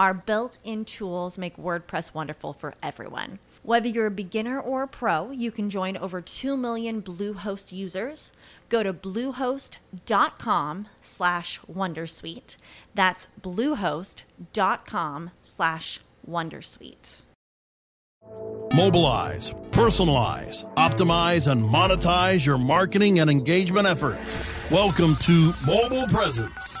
our built in tools make WordPress wonderful for everyone. Whether you're a beginner or a pro, you can join over 2 million Bluehost users. Go to bluehost.com slash wondersuite. That's bluehost.com slash wondersuite. Mobilize, personalize, optimize, and monetize your marketing and engagement efforts. Welcome to Mobile Presence.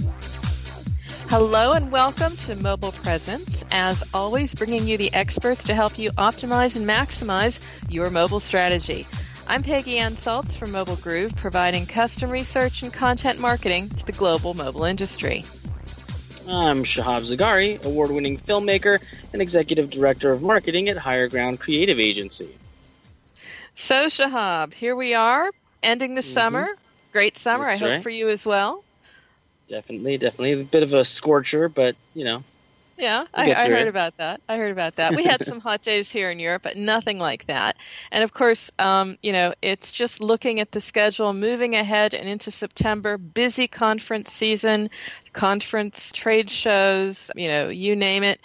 Hello and welcome to Mobile Presence. As always, bringing you the experts to help you optimize and maximize your mobile strategy. I'm Peggy Anne Salz from Mobile Groove, providing custom research and content marketing to the global mobile industry. I'm Shahab Zagari, award winning filmmaker and executive director of marketing at Higher Ground Creative Agency. So, Shahab, here we are, ending the mm-hmm. summer. Great summer, That's I hope, right. for you as well. Definitely, definitely. A bit of a scorcher, but, you know. Yeah, I, I, heard it. about that. I heard about that. We had some hot days here in Europe, but nothing like that. And of course, um, you know, it's just looking at the schedule, moving ahead and into September, busy conference season, conference trade shows, you know, you name it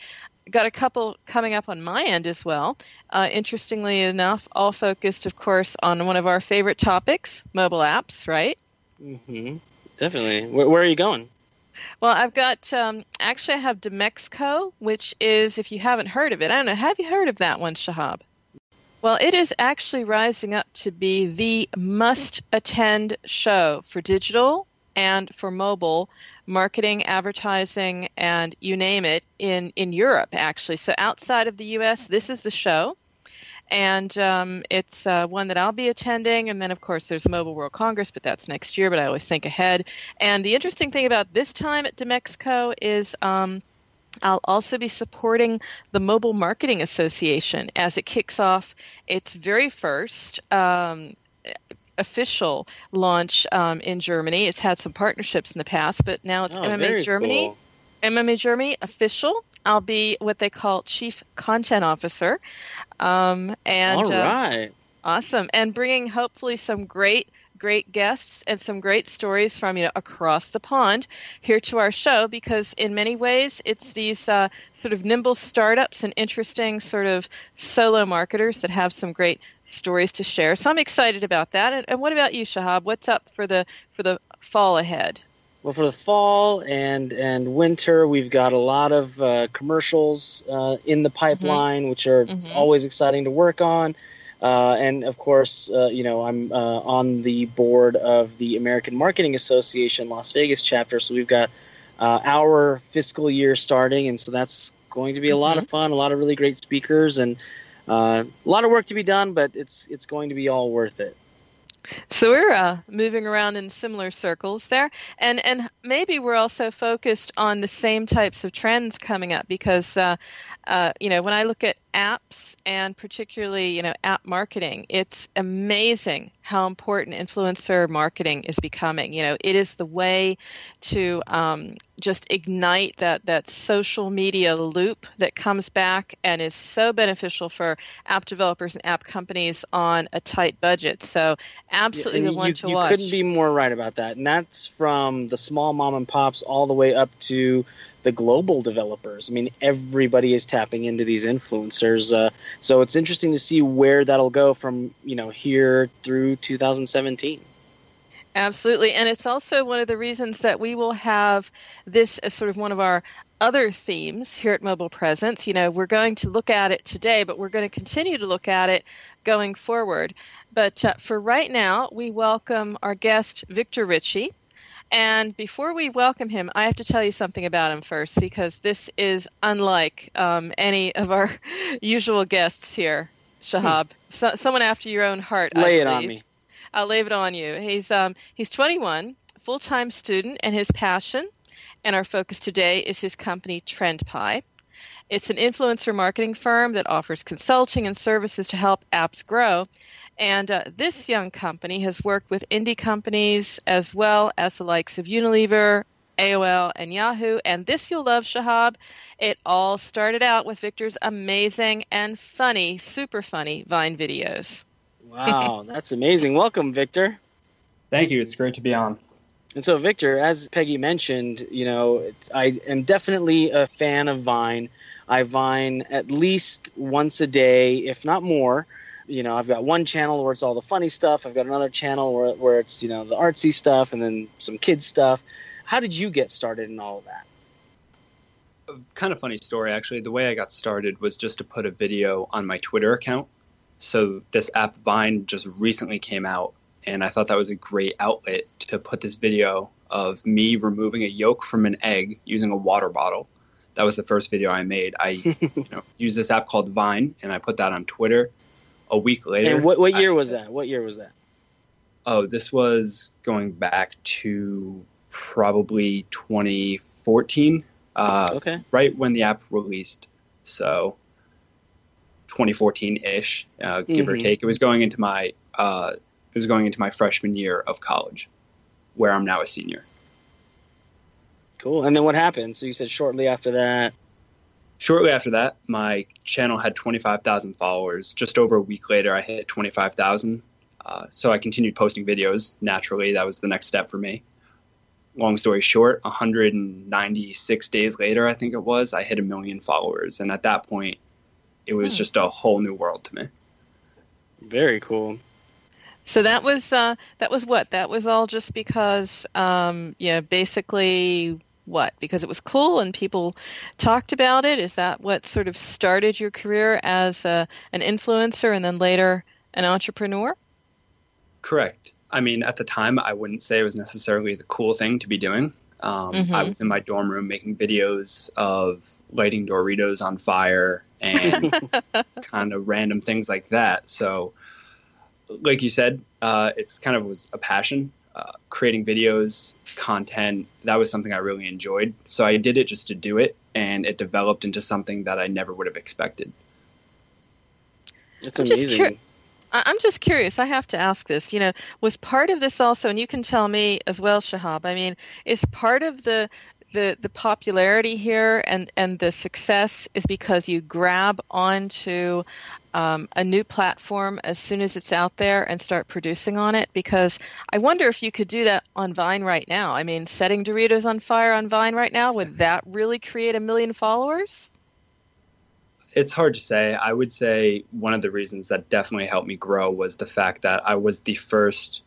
got a couple coming up on my end as well. Uh, interestingly enough, all focused, of course, on one of our favorite topics, mobile apps, right? Mm-hmm. Definitely. Where, where are you going? Well, I've got um, actually I have DMEXCO, which is if you haven't heard of it, I don't know. Have you heard of that one, Shahab? Well, it is actually rising up to be the must-attend show for digital and for mobile marketing, advertising, and you name it in in Europe. Actually, so outside of the U.S., this is the show and um, it's uh, one that I'll be attending. And then, of course, there's Mobile World Congress, but that's next year. But I always think ahead. And the interesting thing about this time at DMEXCO is. Um, I'll also be supporting the Mobile Marketing Association as it kicks off its very first um, official launch um, in Germany. It's had some partnerships in the past, but now it's oh, MMA Germany. Cool. MMA Germany official. I'll be what they call chief content officer. Um, and all uh, right, uh, awesome, and bringing hopefully some great great guests and some great stories from you know across the pond here to our show because in many ways it's these uh, sort of nimble startups and interesting sort of solo marketers that have some great stories to share. So i'm excited about that. And, and what about you shahab? What's up for the for the fall ahead well, for the fall and and winter, we've got a lot of uh, commercials uh, in the pipeline, mm-hmm. which are mm-hmm. always exciting to work on. Uh, and of course, uh, you know, I'm uh, on the board of the American Marketing Association Las Vegas chapter, so we've got uh, our fiscal year starting, and so that's going to be a mm-hmm. lot of mm-hmm. fun, a lot of really great speakers, and a lot of work to be done, but it's it's going to be all worth it. So we're uh, moving around in similar circles there, and and maybe we're also focused on the same types of trends coming up because uh, uh, you know when I look at apps and particularly you know app marketing, it's amazing how important influencer marketing is becoming. You know, it is the way to um, just ignite that that social media loop that comes back and is so beneficial for app developers and app companies on a tight budget. So absolutely yeah, the one you, to you watch. couldn't be more right about that. And that's from the small mom and pops all the way up to the global developers. I mean, everybody is tapping into these influencers. Uh, so it's interesting to see where that'll go from you know here through 2017. Absolutely. And it's also one of the reasons that we will have this as sort of one of our other themes here at Mobile Presence. You know, we're going to look at it today, but we're going to continue to look at it going forward. But uh, for right now, we welcome our guest, Victor Ritchie. And before we welcome him, I have to tell you something about him first because this is unlike um, any of our usual guests here, Shahab. Hmm. So, someone after your own heart. Lay it on me. I'll leave it on you. He's um, he's 21, full-time student, and his passion and our focus today is his company TrendPie. It's an influencer marketing firm that offers consulting and services to help apps grow. And uh, this young company has worked with indie companies as well as the likes of Unilever, AOL, and Yahoo. And this you'll love, Shahab. It all started out with Victor's amazing and funny, super funny Vine videos. Wow, that's amazing. Welcome, Victor. Thank you. It's great to be on. And so, Victor, as Peggy mentioned, you know, I am definitely a fan of Vine. I Vine at least once a day, if not more. You know, I've got one channel where it's all the funny stuff. I've got another channel where, where it's, you know, the artsy stuff and then some kids stuff. How did you get started in all of that? kind of funny story, actually. The way I got started was just to put a video on my Twitter account so this app Vine just recently came out, and I thought that was a great outlet to put this video of me removing a yolk from an egg using a water bottle. That was the first video I made. I you know, used this app called Vine, and I put that on Twitter. A week later. And what, what year I, was that? What year was that? Oh, this was going back to probably 2014. Uh, okay. Right when the app released. So 2014 ish, uh, give mm-hmm. or take. It was going into my uh, it was going into my freshman year of college, where I'm now a senior. Cool. And then what happened? So you said shortly after that. Shortly after that, my channel had 25,000 followers. Just over a week later, I hit 25,000. Uh, so I continued posting videos. Naturally, that was the next step for me. Long story short, 196 days later, I think it was, I hit a million followers. And at that point, it was hmm. just a whole new world to me. Very cool. So that was uh, that was what that was all just because um, yeah basically what because it was cool and people talked about it. Is that what sort of started your career as a, an influencer and then later an entrepreneur? Correct. I mean, at the time, I wouldn't say it was necessarily the cool thing to be doing. Um, mm-hmm. I was in my dorm room making videos of lighting Doritos on fire and kind of random things like that. So, like you said, uh, it's kind of was a passion. Uh, creating videos, content, that was something I really enjoyed. So I did it just to do it, and it developed into something that I never would have expected. It's amazing. I'm just curious. I have to ask this. You know, was part of this also, and you can tell me as well, Shahab. I mean, is part of the the the popularity here and and the success is because you grab onto um, a new platform as soon as it's out there and start producing on it because I wonder if you could do that on Vine right now. I mean, setting Doritos on fire on Vine right now would that really create a million followers? It's hard to say. I would say one of the reasons that definitely helped me grow was the fact that I was the first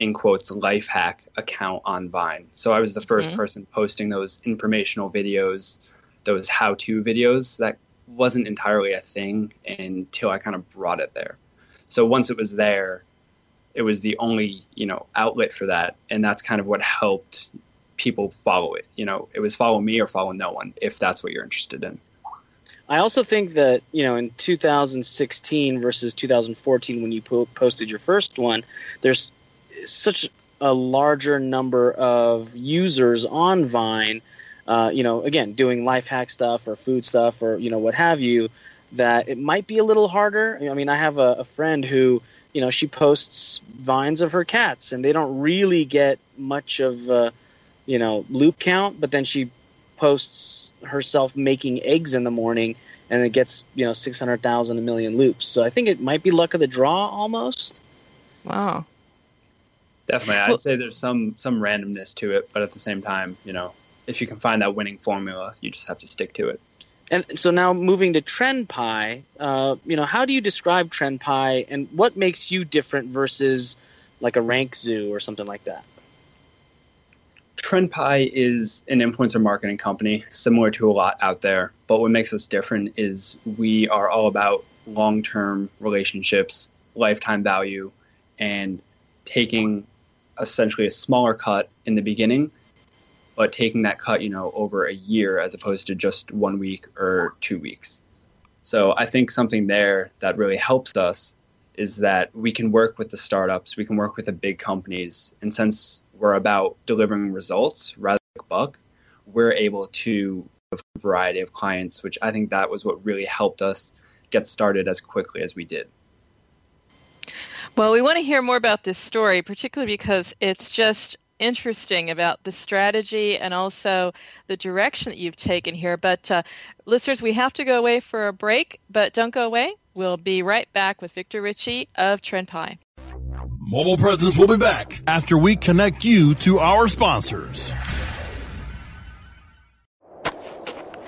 in quotes life hack account on Vine. So I was the 1st mm-hmm. person posting those informational videos, those how to videos that wasn't entirely a thing until I kind of brought it there. So once it was there, it was the only, you know, outlet for that and that's kind of what helped people follow it. You know, it was follow me or follow no one if that's what you're interested in. I also think that you know in 2016 versus 2014 when you po- posted your first one, there's such a larger number of users on Vine. Uh, you know, again, doing life hack stuff or food stuff or you know what have you, that it might be a little harder. I mean, I have a, a friend who you know she posts vines of her cats and they don't really get much of uh, you know loop count, but then she posts herself making eggs in the morning and it gets you know 600,000 a million loops. So I think it might be luck of the draw almost. Wow. Definitely, I'd well, say there's some some randomness to it, but at the same time, you know, if you can find that winning formula, you just have to stick to it. And so now moving to TrendPie, uh, you know, how do you describe TrendPie, and what makes you different versus like a Rank Zoo or something like that? TrendPie is an influencer marketing company, similar to a lot out there. But what makes us different is we are all about long term relationships, lifetime value, and taking essentially a smaller cut in the beginning, but taking that cut, you know, over a year as opposed to just one week or two weeks. So I think something there that really helps us is that we can work with the startups, we can work with the big companies, and since we're about delivering results rather than buck, we're able to a variety of clients, which I think that was what really helped us get started as quickly as we did. Well, we want to hear more about this story, particularly because it's just interesting about the strategy and also the direction that you've taken here. But uh, listeners, we have to go away for a break, but don't go away. We'll be right back with Victor Ritchie of TrendPie. Mobile Presence will be back after we connect you to our sponsors.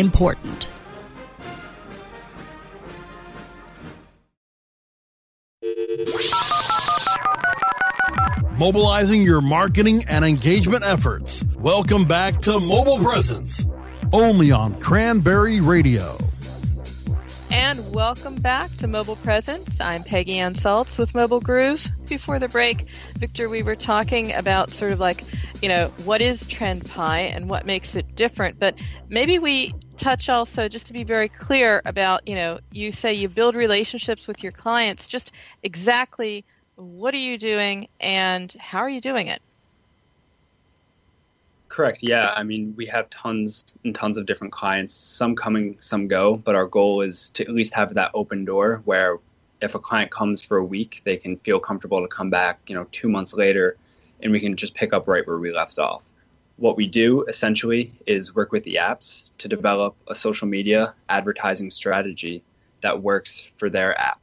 important. Mobilizing your marketing and engagement efforts. Welcome back to Mobile Presence, only on Cranberry Radio. And welcome back to Mobile Presence. I'm Peggy Anne Salz with Mobile Groove. Before the break, Victor, we were talking about sort of like, you know, what is TrendPie and what makes it different. But maybe we touch also, just to be very clear about, you know, you say you build relationships with your clients. Just exactly what are you doing and how are you doing it? Correct. Yeah. I mean, we have tons and tons of different clients, some coming, some go, but our goal is to at least have that open door where if a client comes for a week, they can feel comfortable to come back, you know, two months later and we can just pick up right where we left off. What we do essentially is work with the apps to develop a social media advertising strategy that works for their app,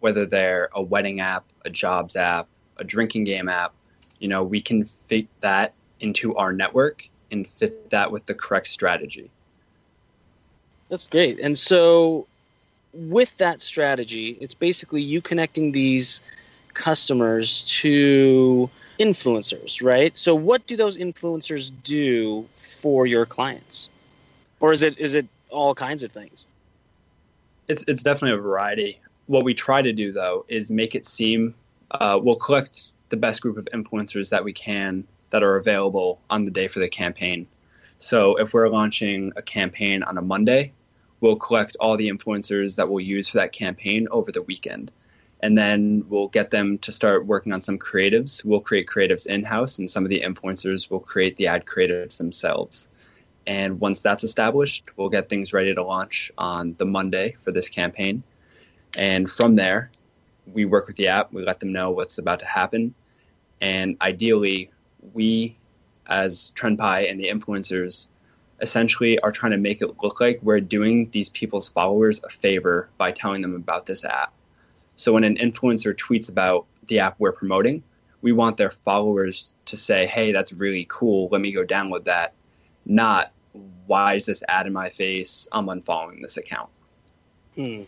whether they're a wedding app, a jobs app, a drinking game app. You know, we can fit that into our network and fit that with the correct strategy. That's great. And so, with that strategy, it's basically you connecting these customers to influencers, right? So, what do those influencers do for your clients, or is it is it all kinds of things? It's it's definitely a variety. What we try to do though is make it seem uh, we'll collect the best group of influencers that we can that are available on the day for the campaign. So if we're launching a campaign on a Monday, we'll collect all the influencers that we'll use for that campaign over the weekend. And then we'll get them to start working on some creatives. We'll create creatives in house, and some of the influencers will create the ad creatives themselves. And once that's established, we'll get things ready to launch on the Monday for this campaign. And from there, we work with the app, we let them know what's about to happen. And ideally, we, as TrendPie and the influencers, essentially are trying to make it look like we're doing these people's followers a favor by telling them about this app. So when an influencer tweets about the app we're promoting, we want their followers to say, hey, that's really cool. Let me go download that not why is this ad in my face? I'm unfollowing this account. Hmm.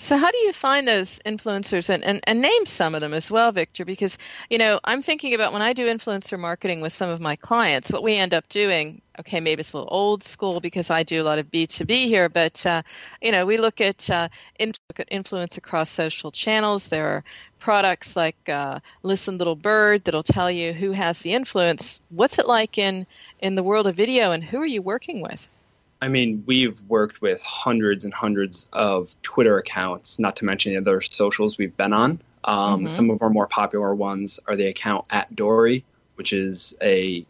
So, how do you find those influencers and, and, and name some of them as well, Victor? Because, you know, I'm thinking about when I do influencer marketing with some of my clients, what we end up doing, okay, maybe it's a little old school because I do a lot of B2B here, but, uh, you know, we look at, uh, look at influence across social channels. There are products like uh, Listen Little Bird that'll tell you who has the influence. What's it like in in the world of video, and who are you working with? I mean, we've worked with hundreds and hundreds of Twitter accounts, not to mention the other socials we've been on. Um, mm-hmm. Some of our more popular ones are the account at Dory, which is a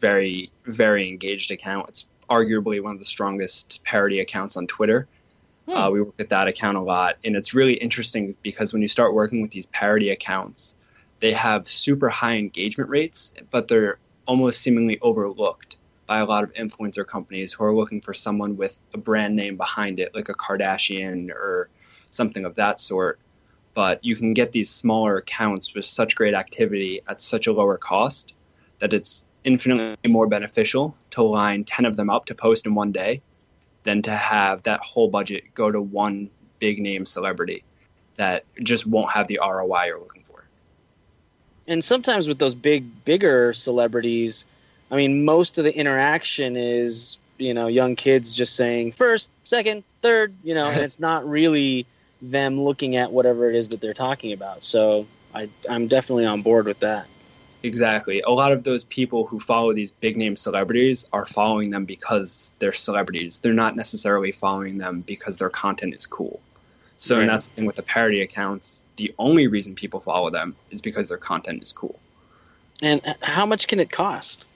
very, very engaged account. It's arguably one of the strongest parody accounts on Twitter. Hmm. Uh, we work at that account a lot. And it's really interesting because when you start working with these parody accounts, they have super high engagement rates, but they're almost seemingly overlooked by a lot of influencer companies who are looking for someone with a brand name behind it, like a Kardashian or something of that sort. But you can get these smaller accounts with such great activity at such a lower cost that it's infinitely more beneficial to line 10 of them up to post in one day than to have that whole budget go to one big name celebrity that just won't have the ROI you're looking for and sometimes with those big bigger celebrities i mean most of the interaction is you know young kids just saying first second third you know and it's not really them looking at whatever it is that they're talking about so I, i'm definitely on board with that exactly a lot of those people who follow these big name celebrities are following them because they're celebrities they're not necessarily following them because their content is cool so right. and that's the thing with the parody accounts the only reason people follow them is because their content is cool. And uh, how much can it cost?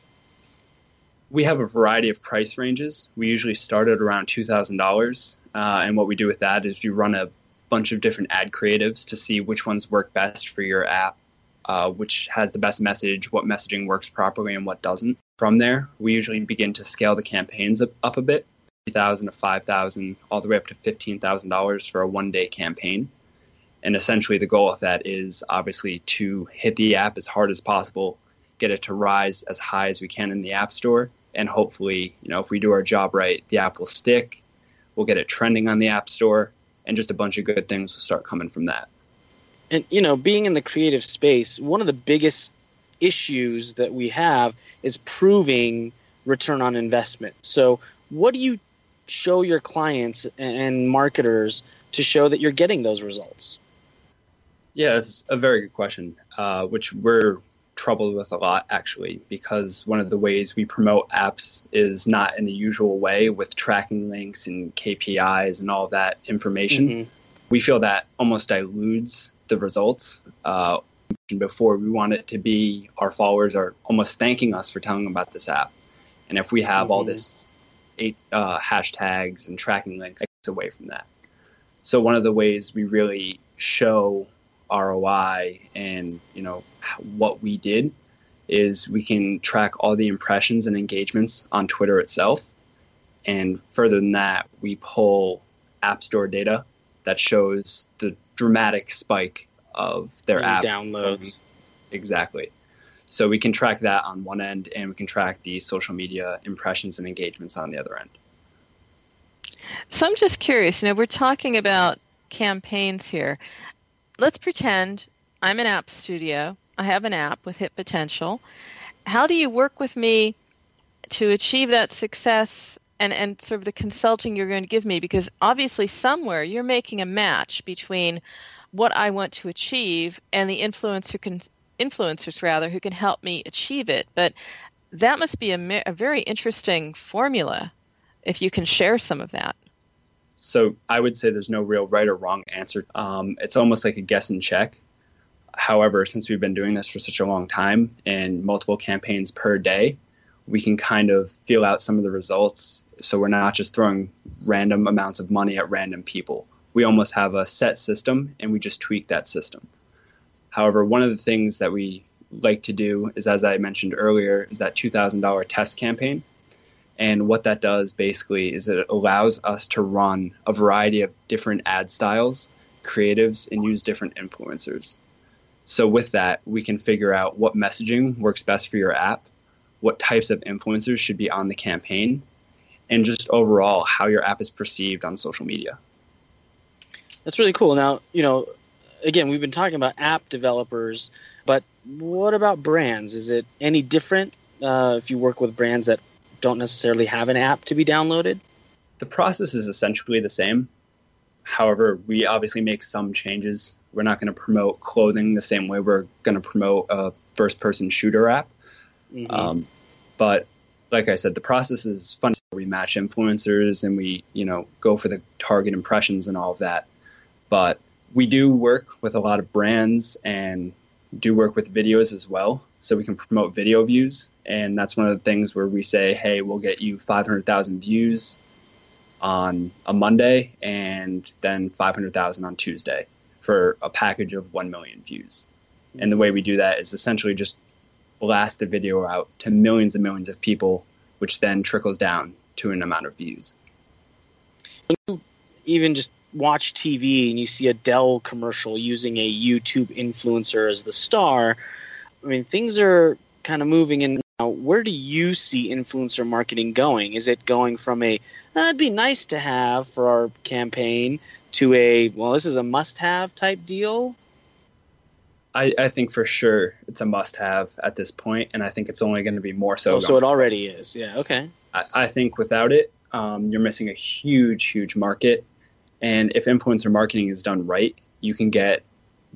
We have a variety of price ranges. We usually start at around $2,000. Uh, and what we do with that is you run a bunch of different ad creatives to see which ones work best for your app, uh, which has the best message, what messaging works properly, and what doesn't. From there, we usually begin to scale the campaigns up, up a bit, 3000 to 5000 all the way up to $15,000 for a one day campaign. And essentially, the goal of that is obviously to hit the app as hard as possible, get it to rise as high as we can in the App Store, and hopefully, you know, if we do our job right, the app will stick. We'll get it trending on the App Store, and just a bunch of good things will start coming from that. And you know, being in the creative space, one of the biggest issues that we have is proving return on investment. So, what do you show your clients and marketers to show that you're getting those results? Yeah, it's a very good question, uh, which we're troubled with a lot actually, because one of the ways we promote apps is not in the usual way with tracking links and KPIs and all that information. Mm-hmm. We feel that almost dilutes the results. Uh, before we want it to be our followers are almost thanking us for telling them about this app, and if we have mm-hmm. all this eight uh, hashtags and tracking links, away from that. So one of the ways we really show ROI and you know what we did is we can track all the impressions and engagements on Twitter itself. And further than that, we pull App Store data that shows the dramatic spike of their and app downloads. Exactly. So we can track that on one end, and we can track the social media impressions and engagements on the other end. So I'm just curious. You know, we're talking about campaigns here. Let's pretend I'm an app studio. I have an app with Hit Potential. How do you work with me to achieve that success and, and sort of the consulting you're going to give me? Because obviously, somewhere you're making a match between what I want to achieve and the influencer can influencers rather who can help me achieve it. But that must be a, a very interesting formula if you can share some of that. So I would say there's no real right or wrong answer. Um, it's almost like a guess and check. However, since we've been doing this for such a long time and multiple campaigns per day, we can kind of feel out some of the results. So we're not just throwing random amounts of money at random people. We almost have a set system and we just tweak that system. However, one of the things that we like to do is, as I mentioned earlier, is that $2,000 test campaign. And what that does basically is it allows us to run a variety of different ad styles, creatives, and use different influencers. So, with that, we can figure out what messaging works best for your app, what types of influencers should be on the campaign, and just overall how your app is perceived on social media. That's really cool. Now, you know, again, we've been talking about app developers, but what about brands? Is it any different uh, if you work with brands that don't necessarily have an app to be downloaded? The process is essentially the same. However, we obviously make some changes. We're not going to promote clothing the same way we're going to promote a first person shooter app. Mm-hmm. Um, but like I said, the process is fun. We match influencers and we, you know, go for the target impressions and all of that. But we do work with a lot of brands and do work with videos as well. So we can promote video views. And that's one of the things where we say, hey, we'll get you 500,000 views on a Monday and then 500,000 on Tuesday for a package of 1 million views. And the way we do that is essentially just blast the video out to millions and millions of people, which then trickles down to an amount of views. When you even just watch TV and you see a Dell commercial using a YouTube influencer as the star, I mean, things are kind of moving in. Now, where do you see influencer marketing going? Is it going from a that'd be nice to have for our campaign to a well, this is a must-have type deal? I, I think for sure it's a must-have at this point, and I think it's only going to be more so. Oh, so it already is. Yeah. Okay. I, I think without it, um, you're missing a huge, huge market and if influencer marketing is done right, you can get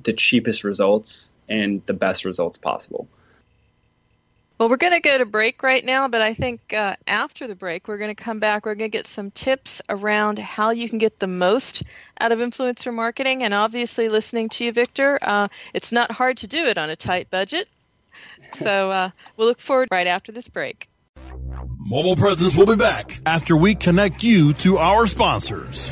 the cheapest results and the best results possible. Well, we're going to go to break right now, but I think uh, after the break, we're going to come back. We're going to get some tips around how you can get the most out of influencer marketing. And obviously, listening to you, Victor, uh, it's not hard to do it on a tight budget. So uh, we'll look forward right after this break. Mobile Presence will be back after we connect you to our sponsors.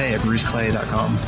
at bruceclay.com.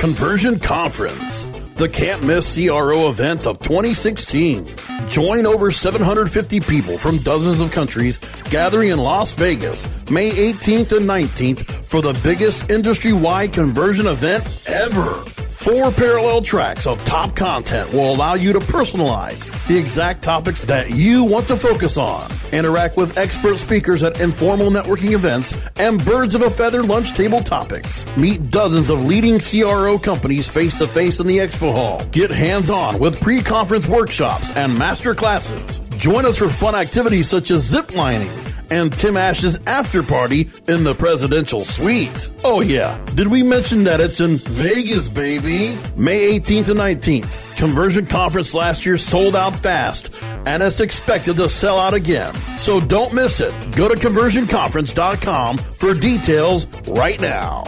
Conversion Conference, the can't miss CRO event of 2016. Join over 750 people from dozens of countries gathering in Las Vegas May 18th and 19th for the biggest industry wide conversion event ever. Four parallel tracks of top content will allow you to personalize the exact topics that you want to focus on. Interact with expert speakers at informal networking events and birds of a feather lunch table topics. Meet dozens of leading CRO companies face to face in the expo hall. Get hands on with pre conference workshops and master classes. Join us for fun activities such as zip lining and Tim Ash's after party in the presidential suite. Oh yeah, did we mention that it's in Vegas, baby? May 18th and 19th. Conversion conference last year sold out fast, and it's expected to sell out again. So don't miss it. Go to conversionconference.com for details right now.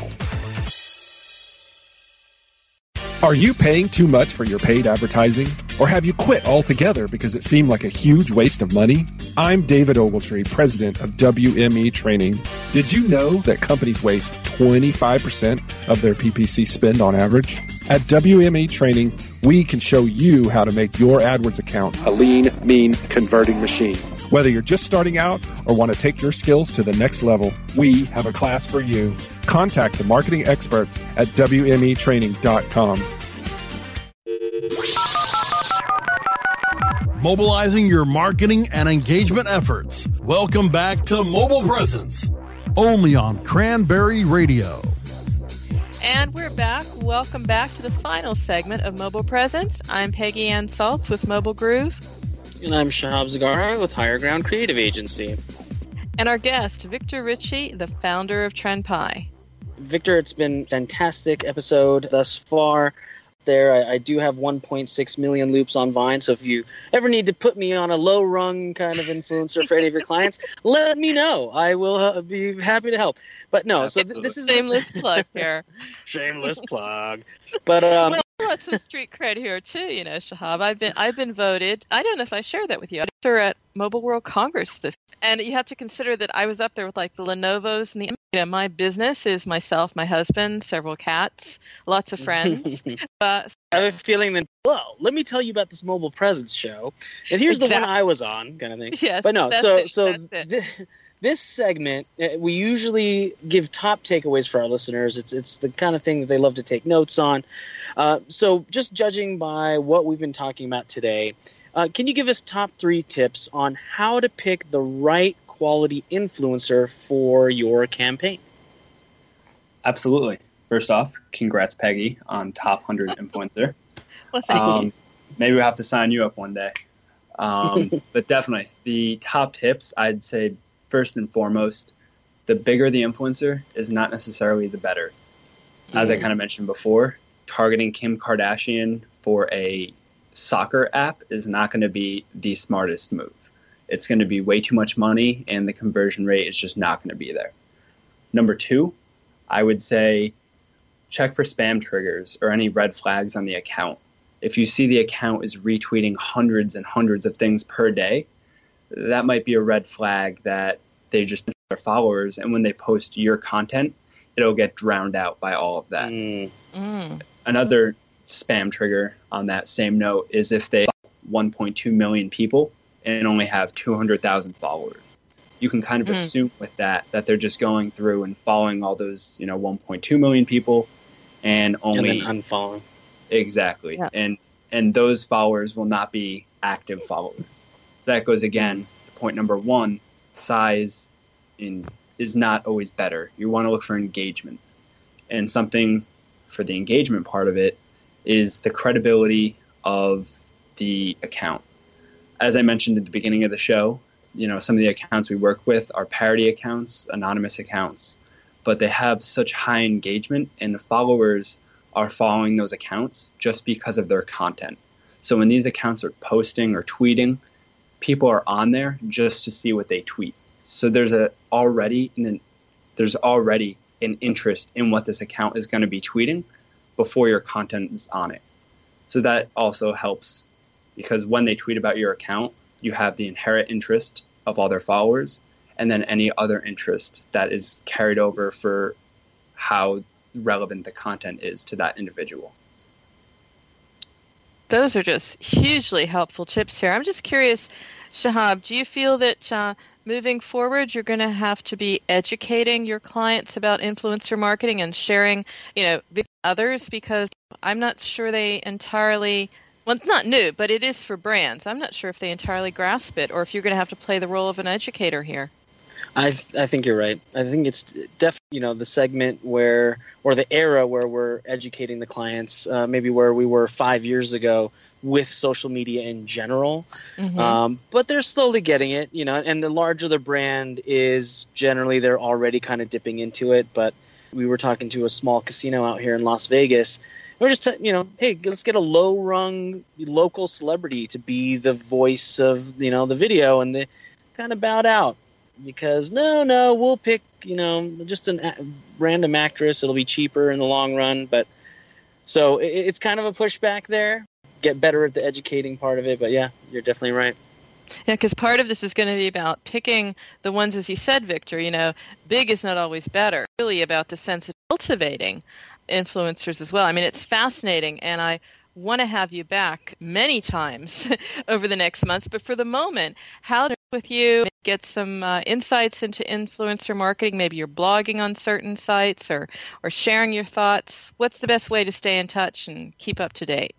Are you paying too much for your paid advertising? Or have you quit altogether because it seemed like a huge waste of money? I'm David Ogletree, president of WME Training. Did you know that companies waste 25% of their PPC spend on average? At WME Training, we can show you how to make your AdWords account a lean, mean, converting machine. Whether you're just starting out or want to take your skills to the next level, we have a class for you. Contact the marketing experts at WMEtraining.com. mobilizing your marketing and engagement efforts. Welcome back to Mobile Presence, only on Cranberry Radio. And we're back. Welcome back to the final segment of Mobile Presence. I'm Peggy Anne Salz with Mobile Groove. And I'm Shahab Zagari with Higher Ground Creative Agency. And our guest, Victor Ritchie, the founder of TrendPie. Victor, it's been fantastic episode thus far there. I, I, do have 1.6 million loops on Vine, so if you ever need to put me on a low rung kind of influencer for any of your clients, let me know. I will uh, be happy to help. But no, so th- this is shameless plug here. shameless plug. But um, well, lots of street cred here too. You know, Shahab. I've been I've been voted. I don't know if I shared that with you. They're at Mobile World Congress this, and you have to consider that I was up there with like the Lenovo's and the you know, my business is myself, my husband, several cats, lots of friends. but I have a feeling that, well, let me tell you about this mobile presence show. And here's exactly. the one I was on, kind of thing. Yes. But no, so, it, so th- this segment, uh, we usually give top takeaways for our listeners. It's, it's the kind of thing that they love to take notes on. Uh, so just judging by what we've been talking about today, uh, can you give us top three tips on how to pick the right quality influencer for your campaign? Absolutely. First off, congrats, Peggy, on top 100 influencer. well, um, maybe we'll have to sign you up one day. Um, but definitely, the top tips, I'd say first and foremost, the bigger the influencer is not necessarily the better. As mm I kind of mentioned before, targeting Kim Kardashian for a soccer app is not going to be the smartest move it's going to be way too much money and the conversion rate is just not going to be there. Number two, I would say check for spam triggers or any red flags on the account. If you see the account is retweeting hundreds and hundreds of things per day, that might be a red flag that they just their followers and when they post your content, it'll get drowned out by all of that. Mm. Mm. Another spam trigger on that same note is if they 1.2 million people and only have 200,000 followers. You can kind of mm. assume with that that they're just going through and following all those, you know, 1.2 million people and only and unfollowing. Exactly. Yeah. And and those followers will not be active followers. So that goes again to point number 1, size in is not always better. You want to look for engagement. And something for the engagement part of it is the credibility of the account as I mentioned at the beginning of the show, you know, some of the accounts we work with are parody accounts, anonymous accounts, but they have such high engagement and the followers are following those accounts just because of their content. So when these accounts are posting or tweeting, people are on there just to see what they tweet. So there's a already an, there's already an interest in what this account is going to be tweeting before your content is on it. So that also helps because when they tweet about your account, you have the inherent interest of all their followers and then any other interest that is carried over for how relevant the content is to that individual. Those are just hugely helpful tips here. I'm just curious, Shahab, do you feel that uh, moving forward you're going to have to be educating your clients about influencer marketing and sharing, you know, others because I'm not sure they entirely well, it's not new, but it is for brands. I'm not sure if they entirely grasp it or if you're going to have to play the role of an educator here. I th- I think you're right. I think it's definitely you know the segment where or the era where we're educating the clients, uh, maybe where we were five years ago with social media in general. Mm-hmm. Um, but they're slowly getting it, you know. And the larger the brand is, generally they're already kind of dipping into it. But we were talking to a small casino out here in Las Vegas, we're just you know hey let's get a low rung local celebrity to be the voice of you know the video and they kind of bowed out because no no we'll pick you know just a random actress it'll be cheaper in the long run but so it, it's kind of a pushback there get better at the educating part of it. But yeah, you're definitely right. Yeah, because part of this is going to be about picking the ones, as you said, Victor. You know, big is not always better. Really about the sense of cultivating influencers as well. I mean, it's fascinating, and I want to have you back many times over the next months. But for the moment, how to with you get some uh, insights into influencer marketing maybe you're blogging on certain sites or or sharing your thoughts. What's the best way to stay in touch and keep up to date?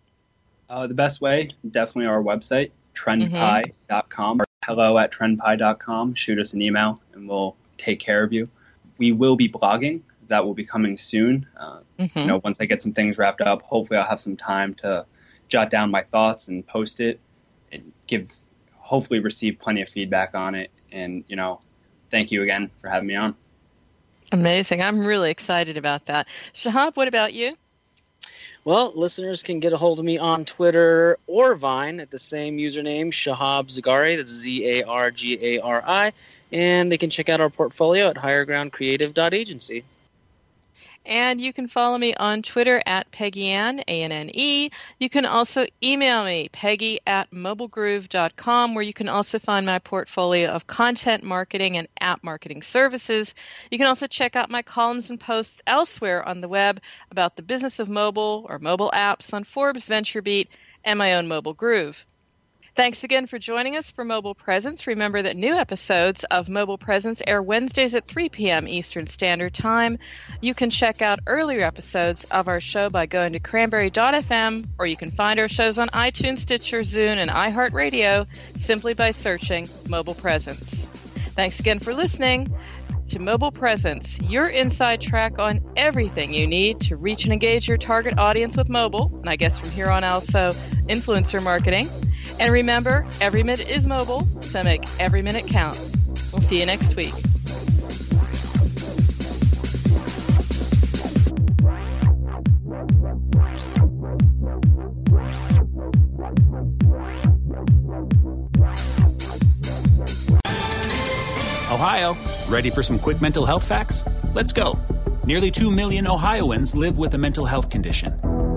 Uh, the best way definitely our website trendpie.com or hello at trendpie.com shoot us an email and we'll take care of you. We will be blogging. That will be coming soon. Uh, mm-hmm. you know once i get some things wrapped up hopefully i'll have some time to jot down my thoughts and post it and give hopefully receive plenty of feedback on it. And, you know, thank you again for having me on. Amazing. I'm really excited about that. Shahab, what about you? Well, listeners can get a hold of me on Twitter or Vine at the same username, Shahab Zagari. That's Z A R G A R I. And they can check out our portfolio at highergroundcreative.agency. And you can follow me on Twitter at Peggy Anne, A-N-N-E. You can also email me, peggy at mobilegroove.com, where you can also find my portfolio of content marketing and app marketing services. You can also check out my columns and posts elsewhere on the web about the business of mobile or mobile apps on Forbes, VentureBeat, and my own Mobile Groove. Thanks again for joining us for Mobile Presence. Remember that new episodes of Mobile Presence air Wednesdays at 3 p.m. Eastern Standard Time. You can check out earlier episodes of our show by going to cranberry.fm, or you can find our shows on iTunes, Stitcher, Zune, and iHeartRadio simply by searching Mobile Presence. Thanks again for listening to Mobile Presence, your inside track on everything you need to reach and engage your target audience with mobile, and I guess from here on also influencer marketing. And remember, every minute is mobile, so make every minute count. We'll see you next week. Ohio, ready for some quick mental health facts? Let's go. Nearly 2 million Ohioans live with a mental health condition.